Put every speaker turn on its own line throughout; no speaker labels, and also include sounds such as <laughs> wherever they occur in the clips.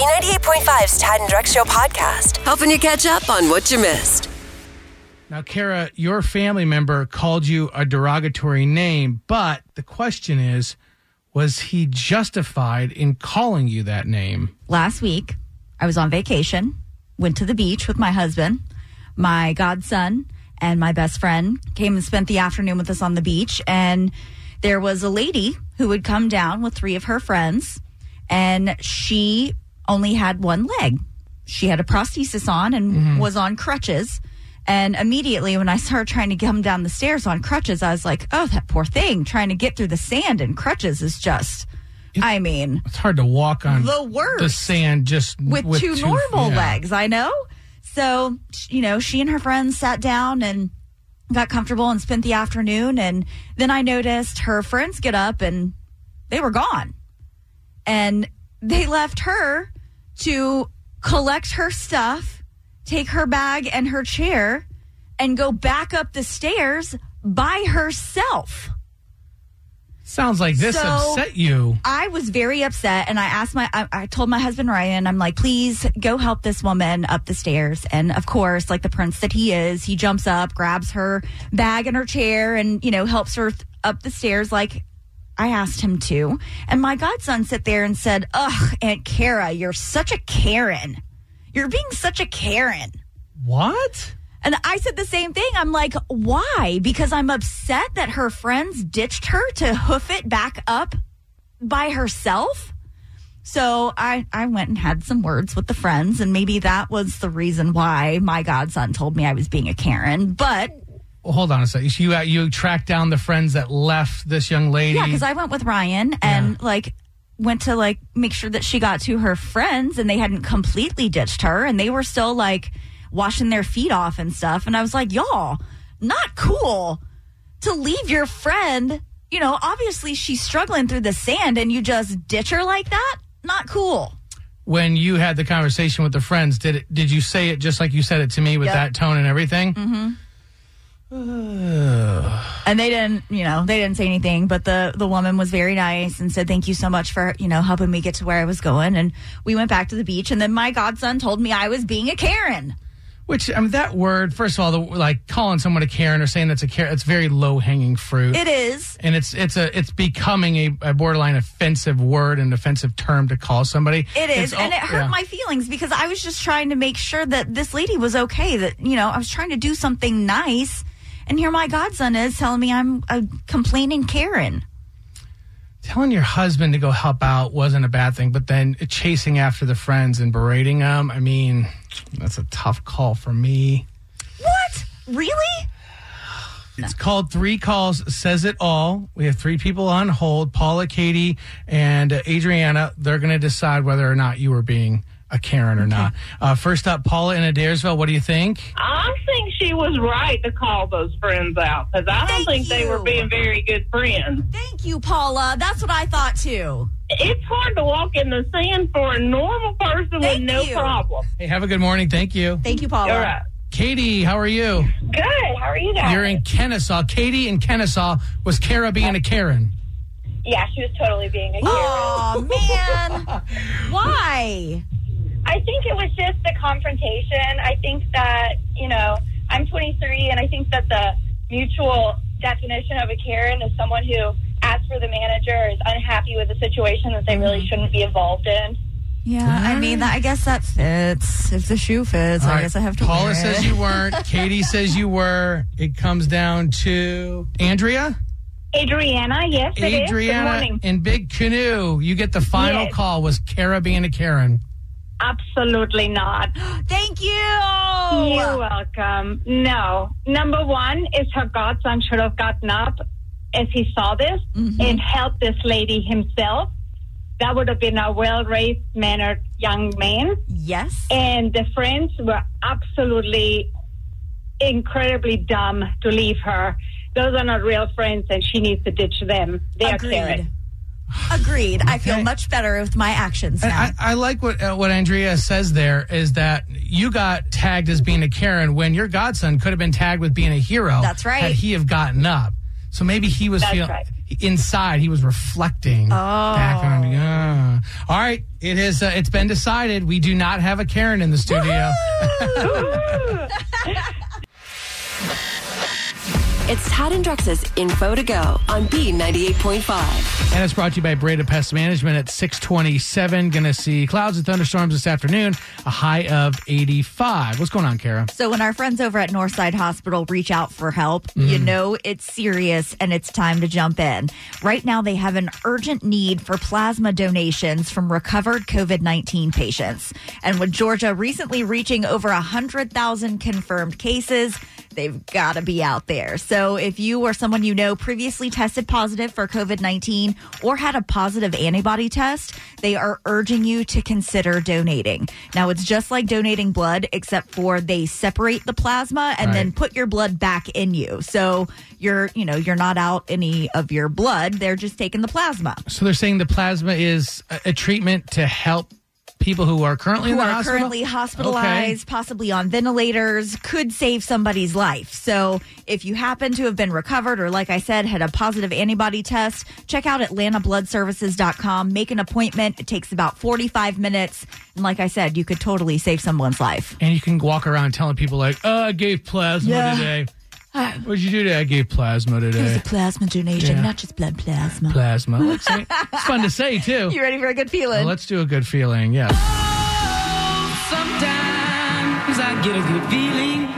B98.5's Tad and Drex Show podcast, helping you catch up on what you missed.
Now, Kara, your family member called you a derogatory name, but the question is, was he justified in calling you that name?
last week I was on vacation, went to the beach with my husband, my godson, and my best friend came and spent the afternoon with us on the beach. And there was a lady who would come down with three of her friends, and she only had one leg. She had a prosthesis on and mm-hmm. was on crutches. And immediately when I started trying to come down the stairs on crutches, I was like, oh, that poor thing trying to get through the sand and crutches is just, I mean,
It's hard to walk on
The worst.
the sand just
with, two, normal
yeah.
legs. I know. So, you know, she and her friends sat down and got comfortable and spent the afternoon. And then I noticed her friends get up and they were gone. And they left her to collect her stuff, take her bag and her chair, and go back up the stairs by herself.
Sounds like this
So-
upset you.
I was very upset and I asked my, I, I told my husband Ryan, I'm like, please go help this woman up the stairs. And of course, like the prince that he is, he jumps up, grabs her bag and her chair and, you know, helps her th- up the stairs like I asked him to. And my godson sat there and said, ugh, Aunt Kara, you're such a Karen. You're being such a Karen.
What?
And I said the same thing. I'm like, why? Because I'm upset that her friends ditched her to hoof it back up by herself. So I, I went and had some words with the friends, and maybe that was the reason why my godson told me I was being a Karen. But
Well, hold on a second. You uh, you tracked down the friends that left this young lady.
yeah, because I went with Ryan and like went to like make sure that she got to her friends, and they hadn't completely ditched her, and they were still like washing their feet off and stuff. And I was like, y'all, not cool to leave your friend. You know, obviously she's struggling through the sand, and you just ditch her like that. Not cool.
when you had the conversation with the friends, did it? Did you say it just like you said it to me with
Yep.
that tone and everything? Mm-hmm. <sighs>
And they didn't, you know, they didn't say anything, but the the woman was very nice and said thank you so much for, you know, helping me get to where I was going and we went back to the beach and then my godson told me I was being a Karen.
Which I mean, that word. First of all, the, like calling someone a Karen or saying that's a Karen, it's very low hanging fruit.
It is.
and it's it's a it's becoming a, a borderline offensive word and offensive term to call somebody.
It is.
It's
and
all-
it hurt
yeah.
my feelings because I was just trying to make sure that this lady was okay, that, you know, I was trying to do something nice. And here my godson is telling me I'm a complaining Karen.
telling your husband to go help out wasn't a bad thing, but then chasing after the friends and berating them. I mean, that's a tough call for me.
What? Really?
It's called Three Calls Says It All. We have three people on hold Paula, Katie, and uh, Adriana. They're going to decide whether or not you are being a Karen or not. Uh, first up, Paula in Adairsville. What do you think?
I think she was right to call those friends out because I don't
Thank
think they were being very good friends.
Thank you, Paula. That's what I thought too.
It's hard to walk in the sand for a normal person
Thank
with no
you.
problem.
Hey, have a good morning. Thank you.
Thank you, Paula.
All right.
Katie, how are you?
Good. How are you guys?
You're in Kennesaw. Katie in Kennesaw. Was Kara being a Karen?
Yeah, she was totally being a Karen.
Oh man. <laughs> Why?
I think it was just the confrontation. I think that, you know, I'm 23 and I think that the mutual definition of a Karen is someone who asks for the manager is unhappy with a situation that they really mm-hmm. shouldn't be involved in.
Yeah, I mean, I guess that fits. If the shoe fits,
All
I
right.
guess I have to.
Paula
wear
says you weren't. <laughs> Katie says you were. It comes down to Andrea.
Adriana, yes, it is. Good
Adriana
morning.
in Big Canoe. You get the final
Yes.
call. Was Kara being a Karen?
Absolutely not. <gasps>
Thank you.
You're welcome. No. Number one is her godson should have gotten up as he saw this mm-hmm. and helped this lady himself. That would have been a well raised, mannered young man.
Yes.
And the friends were absolutely incredibly dumb to leave her. Those are not real friends, and she needs to ditch them. They are Karen.
Agreed. Agreed. I feel much better with my actions now.
I, I like what uh, what Andrea says there is that you got tagged as being a Karen when your godson could have been tagged with being a hero.
That's right.
Had he have gotten up, so maybe he was feeling
right.
inside he was reflecting back on yeah. All right, it is. Uh, it's been decided. We do not have a Karen in the studio. <laughs> <laughs>
It's Tad and Drex's Info to Go on B98.5.
And it's brought to you by Breda Pest Management at 627. Going to see clouds and thunderstorms this afternoon, a high of 85. What's going on, Kara?
So when our friends over at Northside Hospital reach out for help, you mm. know it's serious and it's time to jump in. Right now, they have an urgent need for plasma donations from recovered COVID 19 patients. And with Georgia recently reaching over 100,000 confirmed cases, they've got to be out there. So if you or someone you know previously tested positive for COVID 19 or had a positive antibody test, they are urging you to consider donating. Now, it's just like donating blood, except for they separate the plasma and then put your blood back in you. So you're, you know, you're not out any of your blood. They're just taking the plasma.
So they're saying the plasma is a treatment to help people who are currently in
who
the
are
hospital?
currently hospitalized, possibly on ventilators, could save somebody's life. So if you happen to have been recovered or, like I said, had a positive antibody test, check out AtlantaBloodServices.com. Make an appointment. It takes about 45 minutes. And like I said, you could totally save someone's life.
And you can walk around telling people like, "Oh, I gave plasma
Yeah.
today." What'd you do today? I gave plasma today.
It was a plasma donation,
Yeah.
not just blood plasma.
Plasma. <laughs> Let's say- It's fun to say too.
You ready for a good feeling?
Well, let's do a good feeling. Yes.
Sometimes I get a good feeling.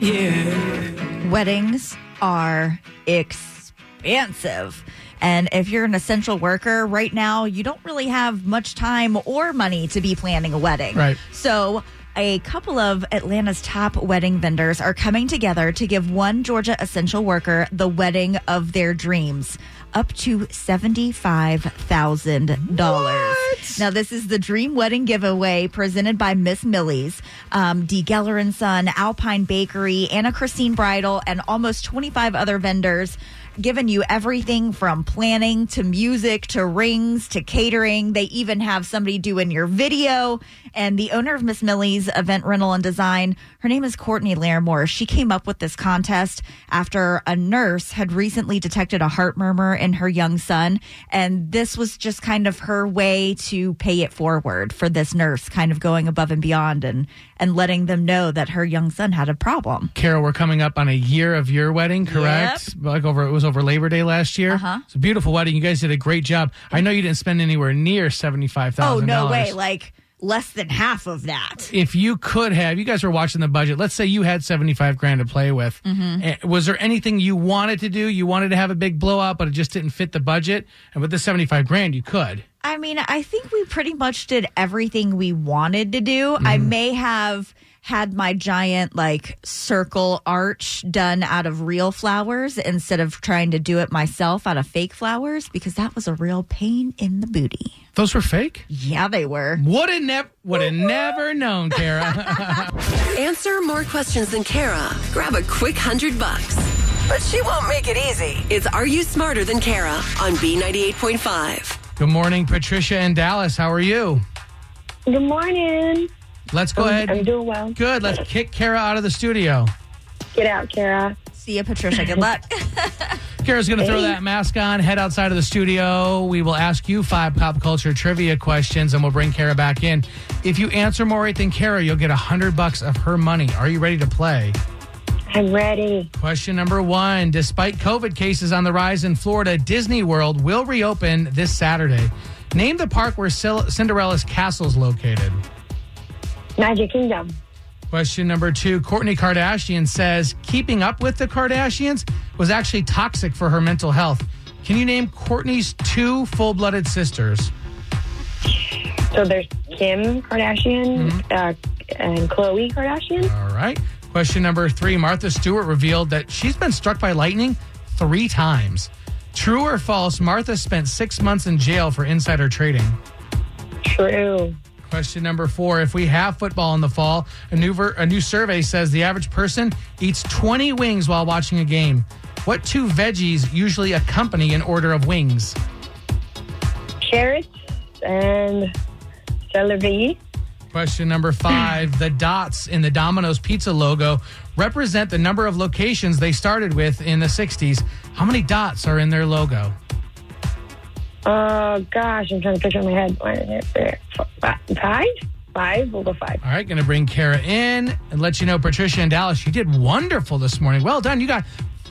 Yeah.
weddings are expensive. And if you're an essential worker right now, you don't really have much time or money to be planning a wedding.
Right.
So, a couple of Atlanta's top wedding vendors are coming together to give one Georgia essential worker the wedding of their dreams. Up to $75,000. Now, this is the Dream Wedding Giveaway presented by Miss Millie's, um, D. Geller and Son, Alpine Bakery, Anna Christine Bridal, and almost 25 other vendors giving you everything from planning to music to rings to catering. They even have somebody doing your video. And the owner of Miss Millie's event rental and design, her name is Courtney Larimore. She came up with this contest after a nurse had recently detected a heart murmur in her young son. And this was just kind of her way to pay it forward for this nurse, kind of going above and beyond and, and letting them know that her young son had a problem.
Carol, we're coming up on a year of your wedding, correct? Like over, it was over Labor Day last year.
Uh-huh.
It's a beautiful wedding. You guys did a great job. I know you didn't spend anywhere near seventy
five
thousand.
Oh no way. Like less than half of that.
if you could have, you guys were watching the budget. Let's say you had 75 grand to play with.
Mm-hmm.
Eh, Was there anything you wanted to do? You wanted to have a big blowout, but it just didn't fit the budget. And with the 75 grand, you could.
I mean, I think we pretty much did everything we wanted to do. I may have had my giant like circle arch done out of real flowers instead of trying to do it myself out of fake flowers because that was a real pain in the booty.
Those were fake.
Yeah, they were.
Would have never, would have never known, Kara. <laughs>
Answer more questions than Kara. Grab a quick hundred bucks. But she won't make it easy. It's Are You Smarter Than Kara on B98.5.
Good morning, Patricia and Dallas. How are you?
Good morning.
Let's go ahead.
I'm doing well.
Good. Let's kick Kara out of the studio.
Get out, Kara.
See you, Patricia. Good luck. <laughs>
Kara's going to throw that mask on, head outside of the studio. We will ask you five pop culture trivia questions, and we'll bring Kara back in. If you answer more right than Kara, you'll get a hundred bucks of her money. Are you ready to play?
I'm ready.
Question number one: Despite COVID cases on the rise in Florida, Disney World will reopen this Saturday. Name the park where Cinderella's castle is located.
Magic Kingdom.
Question number two Kourtney Kardashian says keeping up with the Kardashians was actually toxic for her mental health. Can you name Kourtney's two full blooded sisters?
So there's Kim Kardashian uh, and Khloe Kardashian.
All right. Question number three Martha Stewart revealed that she's been struck by lightning three times. True or false, Martha spent six months in jail for insider trading.
True.
Question number four: If we have football in the fall, a new ver- a new survey says the average person eats 20 wings while watching a game. What two veggies usually accompany an order of wings?
Carrots and celery.
Question number five. The dots in the Domino's pizza logo represent the number of locations they started with in the 60s. How many dots are in their logo?
Oh, gosh, I'm trying to picture in my head. One, two, three, four, five. Five? Five? We'll go five.
All right, going to bring Kara in and let you know, Patricia and Dallas, you did wonderful this morning. Well done. You got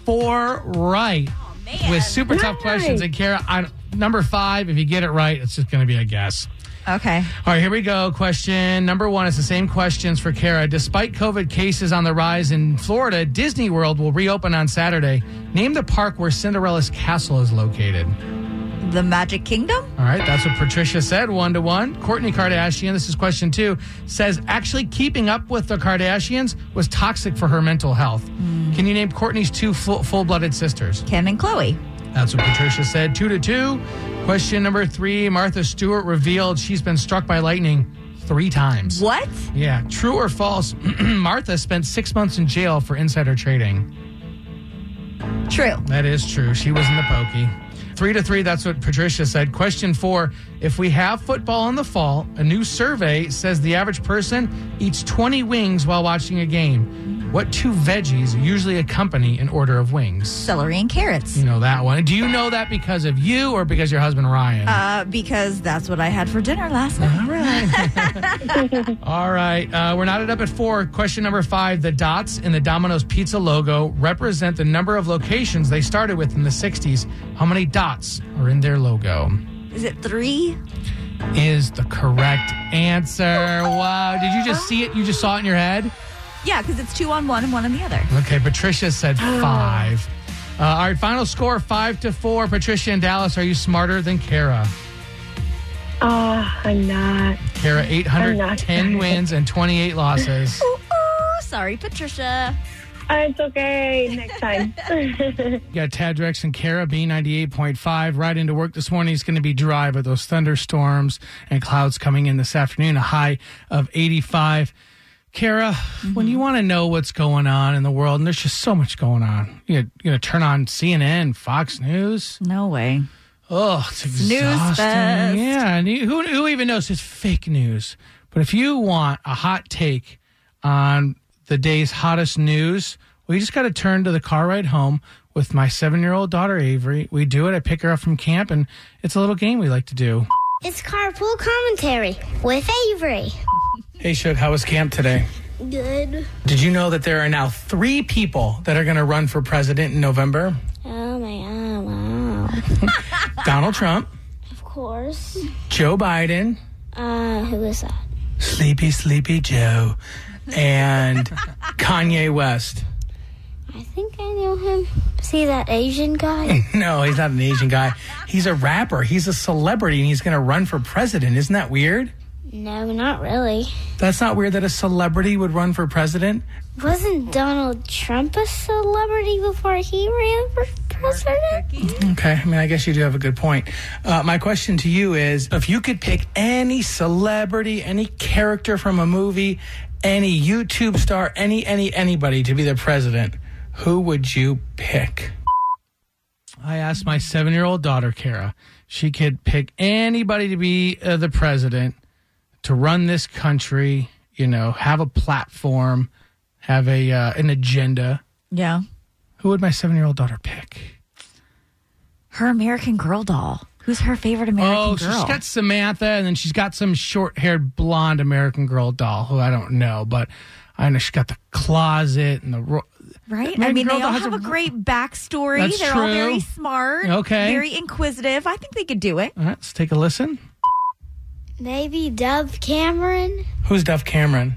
four right oh, with super tough questions. And Kara, on number five, if you get it right, it's just going to be a guess.
Okay.
All right, here we go. Question number one is the same questions for Kara. Despite COVID cases on the rise in Florida, Disney World will reopen on Saturday. Name the park where Cinderella's castle is located.
The Magic Kingdom?
All right, that's what Patricia said, one to one. Kourtney Kardashian, this is question two, says actually keeping up with the Kardashians was toxic for her mental health. Hmm. Can you name Kourtney's two full blooded sisters?
Kim and Khloe.
That's what Patricia said. Two to two. Question number three Martha Stewart revealed she's been struck by lightning three times.
What?
Yeah, true or false? <clears throat> Martha spent six months in jail for insider trading.
True.
That is true. She was in the pokey. Three to three, that's what Patricia said. Question four If we have football in the fall, a new survey says the average person eats 20 wings while watching a game. What two veggies usually accompany an order of wings?
Celery and carrots.
You know that one. Do you know that because of you or because your husband Ryan?
Uh, because that's what I had for dinner last night.
All right. <laughs> <laughs> All right. Uh, we're knotted up at four. Question number five. The dots in the Domino's pizza logo represent the number of locations they started with in the 60s. How many dots are in their logo?
Is it three?
Is the correct answer. Wow. Did you just see it? You just saw it in your head?
Yeah, because it's two on one and one on the other.
Okay. Patricia said <gasps> five. Uh, all right. Final score five to four. Patricia and Dallas, are you smarter than Kara?
Oh, I'm not.
Kara,
I'm not
810 wins and 28 losses. <laughs>
Ooh, ooh, sorry, Patricia.
Uh, it's okay. Next time. <laughs>
You got Tad Drex and Kara, B98.5. Right into work this morning It's going to be dry, but those thunderstorms and clouds coming in this afternoon, a high of 85. Kara, when you mm-hmm. want to know what's going on in the world, and there's just so much going on, you're going to turn on CNN, Fox News.
No way.
Oh, it's
Snooze
exhausting.
fest.
Yeah, and who, who even knows it's fake news? But if you want a hot take on the day's hottest news, well, you just got to turn to the car ride home with my seven-year-old daughter Avery. We do it. I pick her up from camp, and it's a little game we like to do.
It's carpool commentary with Avery.
Hey, Shook, how was camp today?
Good.
Did you know that there are now three people that are going to run for president in November?
Oh my god, wow. <laughs>
Donald Trump,
Of course.
Joe Biden,
Uh, who is that?
Sleepy, Sleepy Joe, and <laughs> Kanye West.
I think I know him. See that Asian guy? <laughs>
No, he's not an Asian guy. He's a rapper. He's a celebrity and he's going to run for president. Isn't that weird?
No, not really.
That's not weird that a celebrity would run for president.
Wasn't Donald Trump a celebrity before he ran for president?
Okay, I mean, I guess you do have a good point. Uh, my question to you is if you could pick any celebrity, any character from a movie, any YouTube star, any, any, anybody to be the president, who would you pick? I asked my seven year old daughter, Kara, she could pick anybody to be uh, the president to run this country, you know, have a platform, have a uh, an agenda.
Yeah.
Who would my seven year old daughter pick?
Her American Girl doll. Who's her favorite American
Oh,
girl?
she's got Samantha, and then she's got some short-haired blonde American Girl doll who I don't know, but I know she's got the closet and the. Ro-
right? I mean,
Girl
they all have
a-
great backstory.
That's
They're all very smart.
Okay.
Very inquisitive. I think they could do it.
All right, let's take a listen.
Maybe Dove Cameron?
Who's Duff Cameron?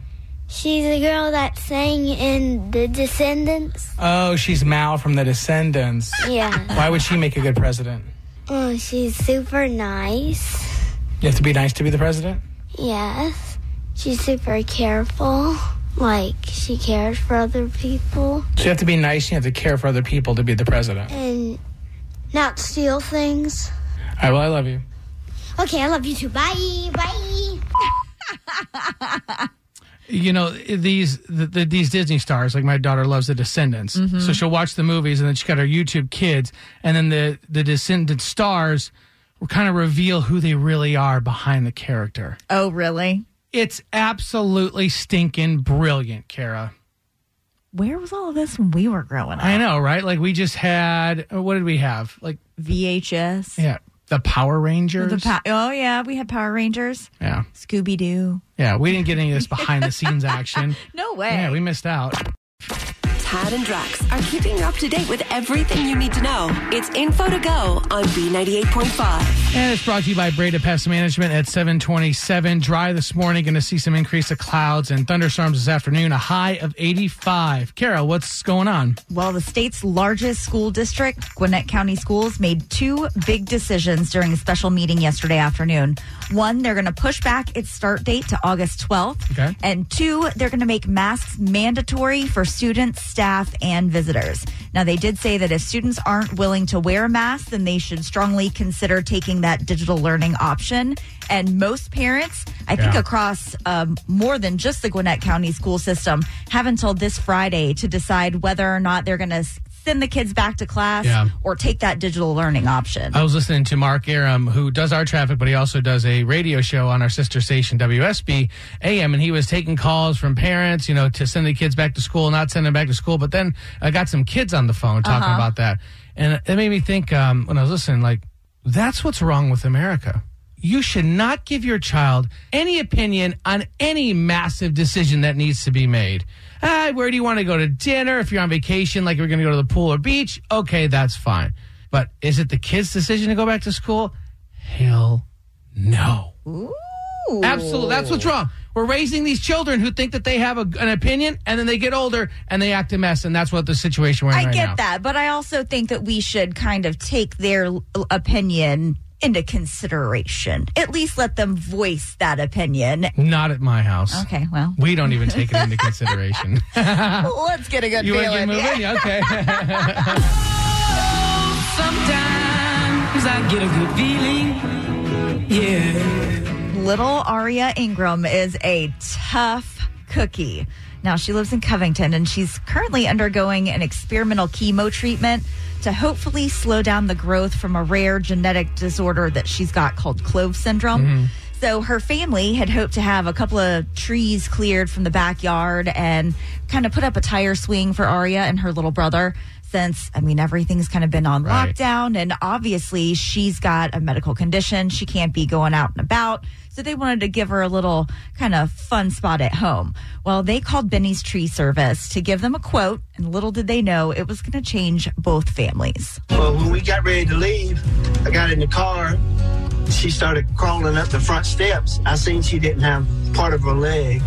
She's the girl that sang in The Descendants.
Oh, she's Mal from The Descendants.
Yeah.
Why would she make a good president?
oh, she's super nice.
You have to be nice to be the president.
Yes. She's super careful. Like, she cares for other people.
So you have to be nice. You have to care for other people to be the president.
and not steal things.
All right. Well, I love you.
Okay, I love you too. Bye. Bye.
you know these the, the, these Disney stars. Like my daughter loves The Descendants, mm-hmm. so she'll watch the movies, and then she got her YouTube Kids, and then the the Descendant stars will kind of reveal who they really are behind the character.
Oh, really?
It's absolutely stinking brilliant, Kara.
Where was all of this when we were growing up?
I know, right? Like we just had what did we have? Like
VHS.
yeah, the Power Rangers.
The pa- oh yeah, we had Power Rangers,
yeah.
Scooby Doo.
Yeah, we didn't get any of this behind the scenes action. <laughs>
No way.
Yeah, we missed out.
Tad and Drex are keeping you up to date with everything you need to know. It's info to go on B98.5.
And it's brought to you by Breda Pest Management at 727. Dry this morning. Going to see some increase of clouds and thunderstorms this afternoon. A high of 85. Kara, what's going on?
Well, the state's largest school district, Gwinnett County Schools, made two big decisions during a special meeting yesterday afternoon. One, they're going to push back its start date to August 12th.
Okay.
And two, they're going to make masks mandatory for students, staff, and visitors. Now, they did say that if students aren't willing to wear a mask, then they should strongly consider taking that digital learning option. And most parents, I think
Yeah.
across um, more than just the Gwinnett County school system, have until this Friday to decide whether or not they're going to send the kids back to class
Yeah.
or take that digital learning option.
I was listening to Mark Arum, who does our traffic, but he also does a radio show on our sister station, WSB AM, and he was taking calls from parents, you know, to send the kids back to school, not send them back to school. But then I got some kids on the phone talking about that. And it made me think um, when I was listening, like, that's what's wrong with America. You should not give your child any opinion on any massive decision that needs to be made. Ah, where do you want to go to dinner? If you're on vacation, like we're going to go to the pool or beach, okay, that's fine. But is it the kid's decision to go back to school? Hell no. Absolutely. That's what's wrong. We're raising these children who think that they have a, an opinion and then they get older and they act a mess. And that's what the situation we're in
I
right
get
now.
that, but I also think that we should kind of take their opinion into consideration. At least let them voice that opinion.
Not at my house.
Okay, well,
We don't even take it into consideration. <laughs> <laughs>
let's get a good feeling.
you want to get moving? Yeah, <laughs> Okay.
Sometimes I get a good feeling. Yeah.
Little Aria Ingram is a tough cookie. Now, she lives in Covington and she's currently undergoing an experimental chemo treatment to hopefully slow down the growth from a rare genetic disorder that she's got called CLOVES syndrome. Mm-hmm. So her family had hoped to have a couple of trees cleared from the backyard and kind of put up a tire swing for Aria and her little brother since I mean everything's kind of been on
Right.
lockdown and obviously she's got a medical condition. She can't be going out and about. So they wanted to give her a little kind of fun spot at home. Well, they called Benny's Tree Service to give them a quote, and little did they know it was going to change both families.
Well, when we got ready to leave, I got in the car. She started crawling up the front steps. I seen she didn't have part of her leg.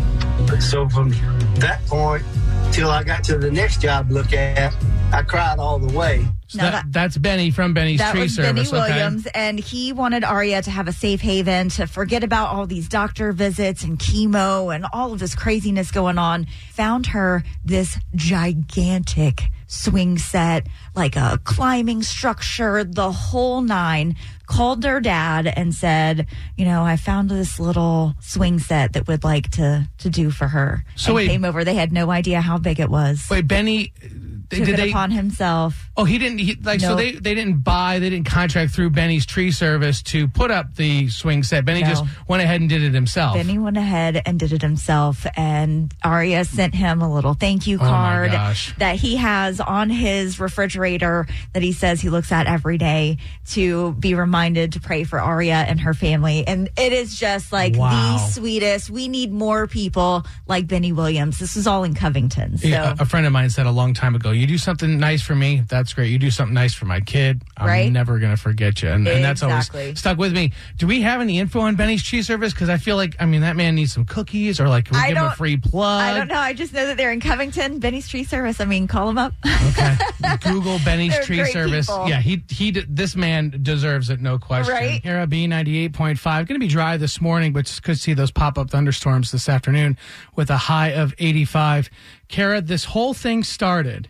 So from that point till I got to the next job look at, I cried all the way.
So that- that's Benny from Benny's
That
Tree
was
Service.
Benny
okay?
Williams, and he wanted Aria to have a safe haven, to forget about all these doctor visits and chemo and all of this craziness going on. Found her this gigantic swing set, like a climbing structure, the whole nine. Called their dad and said, "You know, I found this little swing set that would like to to do for her."
So
and
wait-
came over. They had no idea how big it was.
Wait, Benny. They,
Took
did
it
they?
upon himself.
Oh, he didn't. He, like so, they they didn't buy. They didn't contract through Benny's Tree Service to put up the swing set. Benny
No.
just went ahead and did it himself.
Benny went ahead and did it himself, and Aria sent him a little thank you
Oh,
card
gosh.
that he has on his refrigerator that he says he looks at every day to be reminded to pray for Aria and her family. And it is just like
Wow.
the sweetest. We need more people like Benny Williams. This is all in Covington. So.
Yeah, a, a friend of mine said a long time ago, "You do something nice for me, that's great. You do something nice for my kid, I'm
Right?
never gonna forget you." And, and that's always stuck with me. Do we have any info on Benny's Tree Service? Because I feel like, I mean, that man needs some cookies, or like, can we
I
give him a free plug?
I don't know. I just know that they're in Covington, Benny's Tree Service. I mean, call them up.
Okay, <laughs> Google Benny's Tree Service.
people.
Yeah, he he. This man deserves it, no question.
Right?
Here at B ninety eight point five, going to be dry this morning, but could see those pop up thunderstorms this afternoon with a high of eighty five. Kara, this whole thing started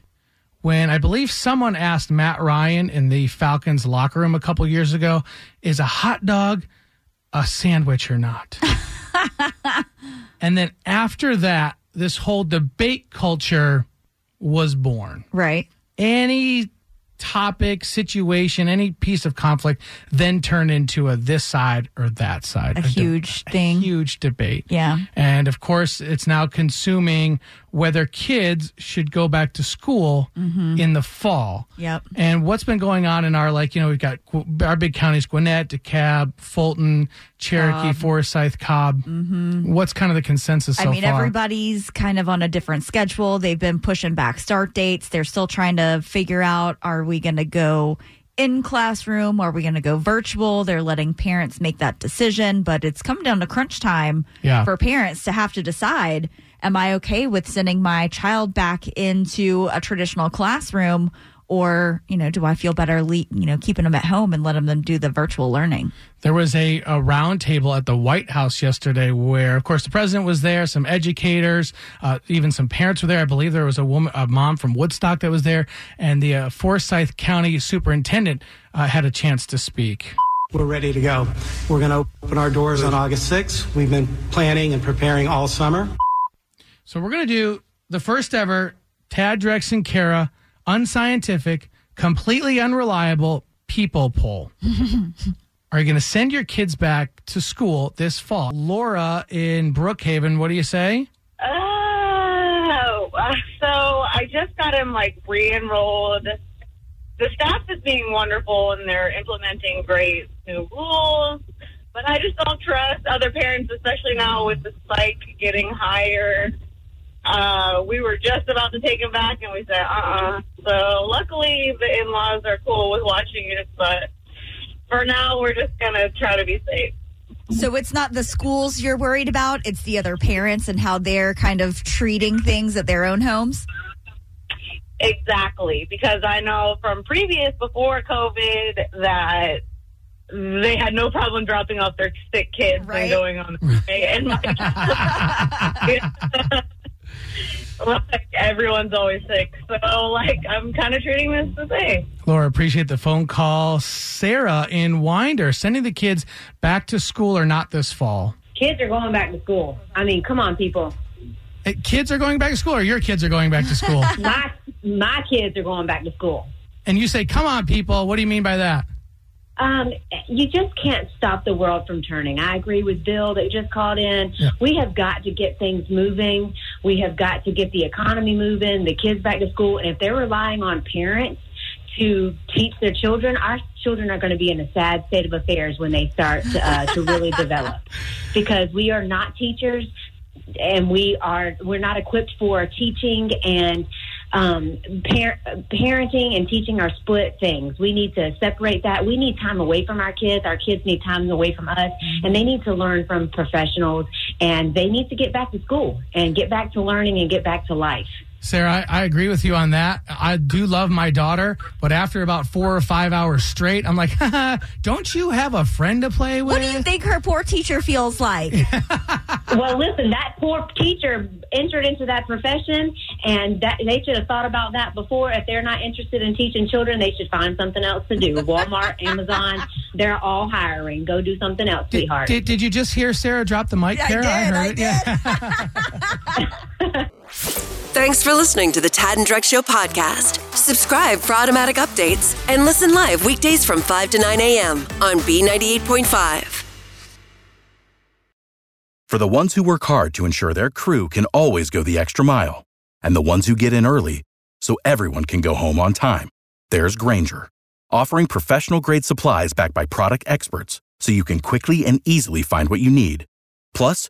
when I believe someone asked Matt Ryan in the Falcons locker room a couple years ago, "Is a hot dog a sandwich or not?" <laughs> and then after that, this whole debate culture was born
right.
any topic, situation, any piece of conflict then turn into a this side or that side.
A
de-
huge
a
thing.
huge debate.
Yeah.
And of course, it's now consuming whether kids should go back to school in the fall.
Yep.
And what's been going on in our, like, you know, we've got our big counties Gwinnett, DeKalb, Fulton, Cherokee, Forsyth, Cobb. Mm-hmm. What's kind of the consensus so
I mean,
far?
everybody's kind of on a different schedule. They've been pushing back start dates. They're still trying to figure out are we going to go in classroom? Are we going to go virtual? They're letting parents make that decision, but it's come down to crunch time
Yeah.
for parents to have to decide am I okay with sending my child back into a traditional classroom? Or, you know, do I feel better, le- you know, keeping them at home and letting them do the virtual learning?
There was a, a round table at the White House yesterday where, of course, the president was there, some educators, uh, even some parents were there. I believe there was a woman, a mom from Woodstock that was there, and the uh, Forsyth County superintendent uh, had a chance to speak.
We're ready to go. We're going to open our doors on August 6th. We've been planning and preparing all summer.
So we're going to do the first ever Tad Drex and Kara unscientific, completely unreliable people poll. <laughs> Are you going to send your kids back to school this fall? Laura in Brookhaven, what do you say?
Oh, uh, so I just got him like re-enrolled. The staff is being wonderful and they're implementing great new rules, but I just don't trust other parents, especially now with the spike getting higher. Uh, we were just about to take him back and we said, uh-uh. So luckily the in-laws are cool with watching it, but for now we're just going to try to be safe.
So it's not the schools you're worried about, it's the other parents and how they're kind of treating things at their own homes.
Exactly, because I know from previous before COVID that they had no problem dropping off their sick kids
Right.
and going on. <laughs> And <laughs> <laughs> my, <laughs> like everyone's always sick, so like I'm kind of treating this the same.
Laura, appreciate the phone call. Sarah in Winder, sending the kids back to school or not this fall?
Kids are going back to school. I mean, come on, people.
Eh, Kids are going back to school or your kids are going back to school? <laughs>
My my kids are going back to school.
and you say, come on, people. What do you mean by that?
Um, you just can't stop the world from turning. I agree with Bill that just called in.
Yeah.
We have got to get things moving. We have got to get the economy moving, the kids back to school. And if they're relying on parents to teach their children, our children are going to be in a sad state of affairs when they start to, uh, to really <laughs> develop. Because we are not teachers and we are we're not equipped for teaching and um, par- parenting and teaching are split things. We need to separate that. We need time away from our kids. Our kids need time away from us, and they need to learn from professionals. And they need to get back to school and get back to learning and get back to life.
Sarah, I, I agree with you on that. I do love my daughter, but after about four or five hours straight, I'm like, <laughs> don't you have a friend to play with?
What do you think her poor teacher feels like? <laughs>
well, listen, that poor teacher entered into that profession, and that they should have thought about that before. If they're not interested in teaching children, they should find something else to do. Walmart, <laughs> Amazon, they're all hiring. Go do something else,
Did,
sweetheart.
did, did you just hear Sarah drop the mic
I
there?
did,
heard
I
it. Yeah.
Thanks for listening to the Tad and Drex Show podcast. Subscribe for automatic updates and listen live weekdays from 5 to 9 a.m. on B98.5.
For the ones who work hard to ensure their crew can always go the extra mile, and the ones who get in early so everyone can go home on time, there's Grainger, offering professional grade supplies backed by product experts so you can quickly and easily find what you need. Plus,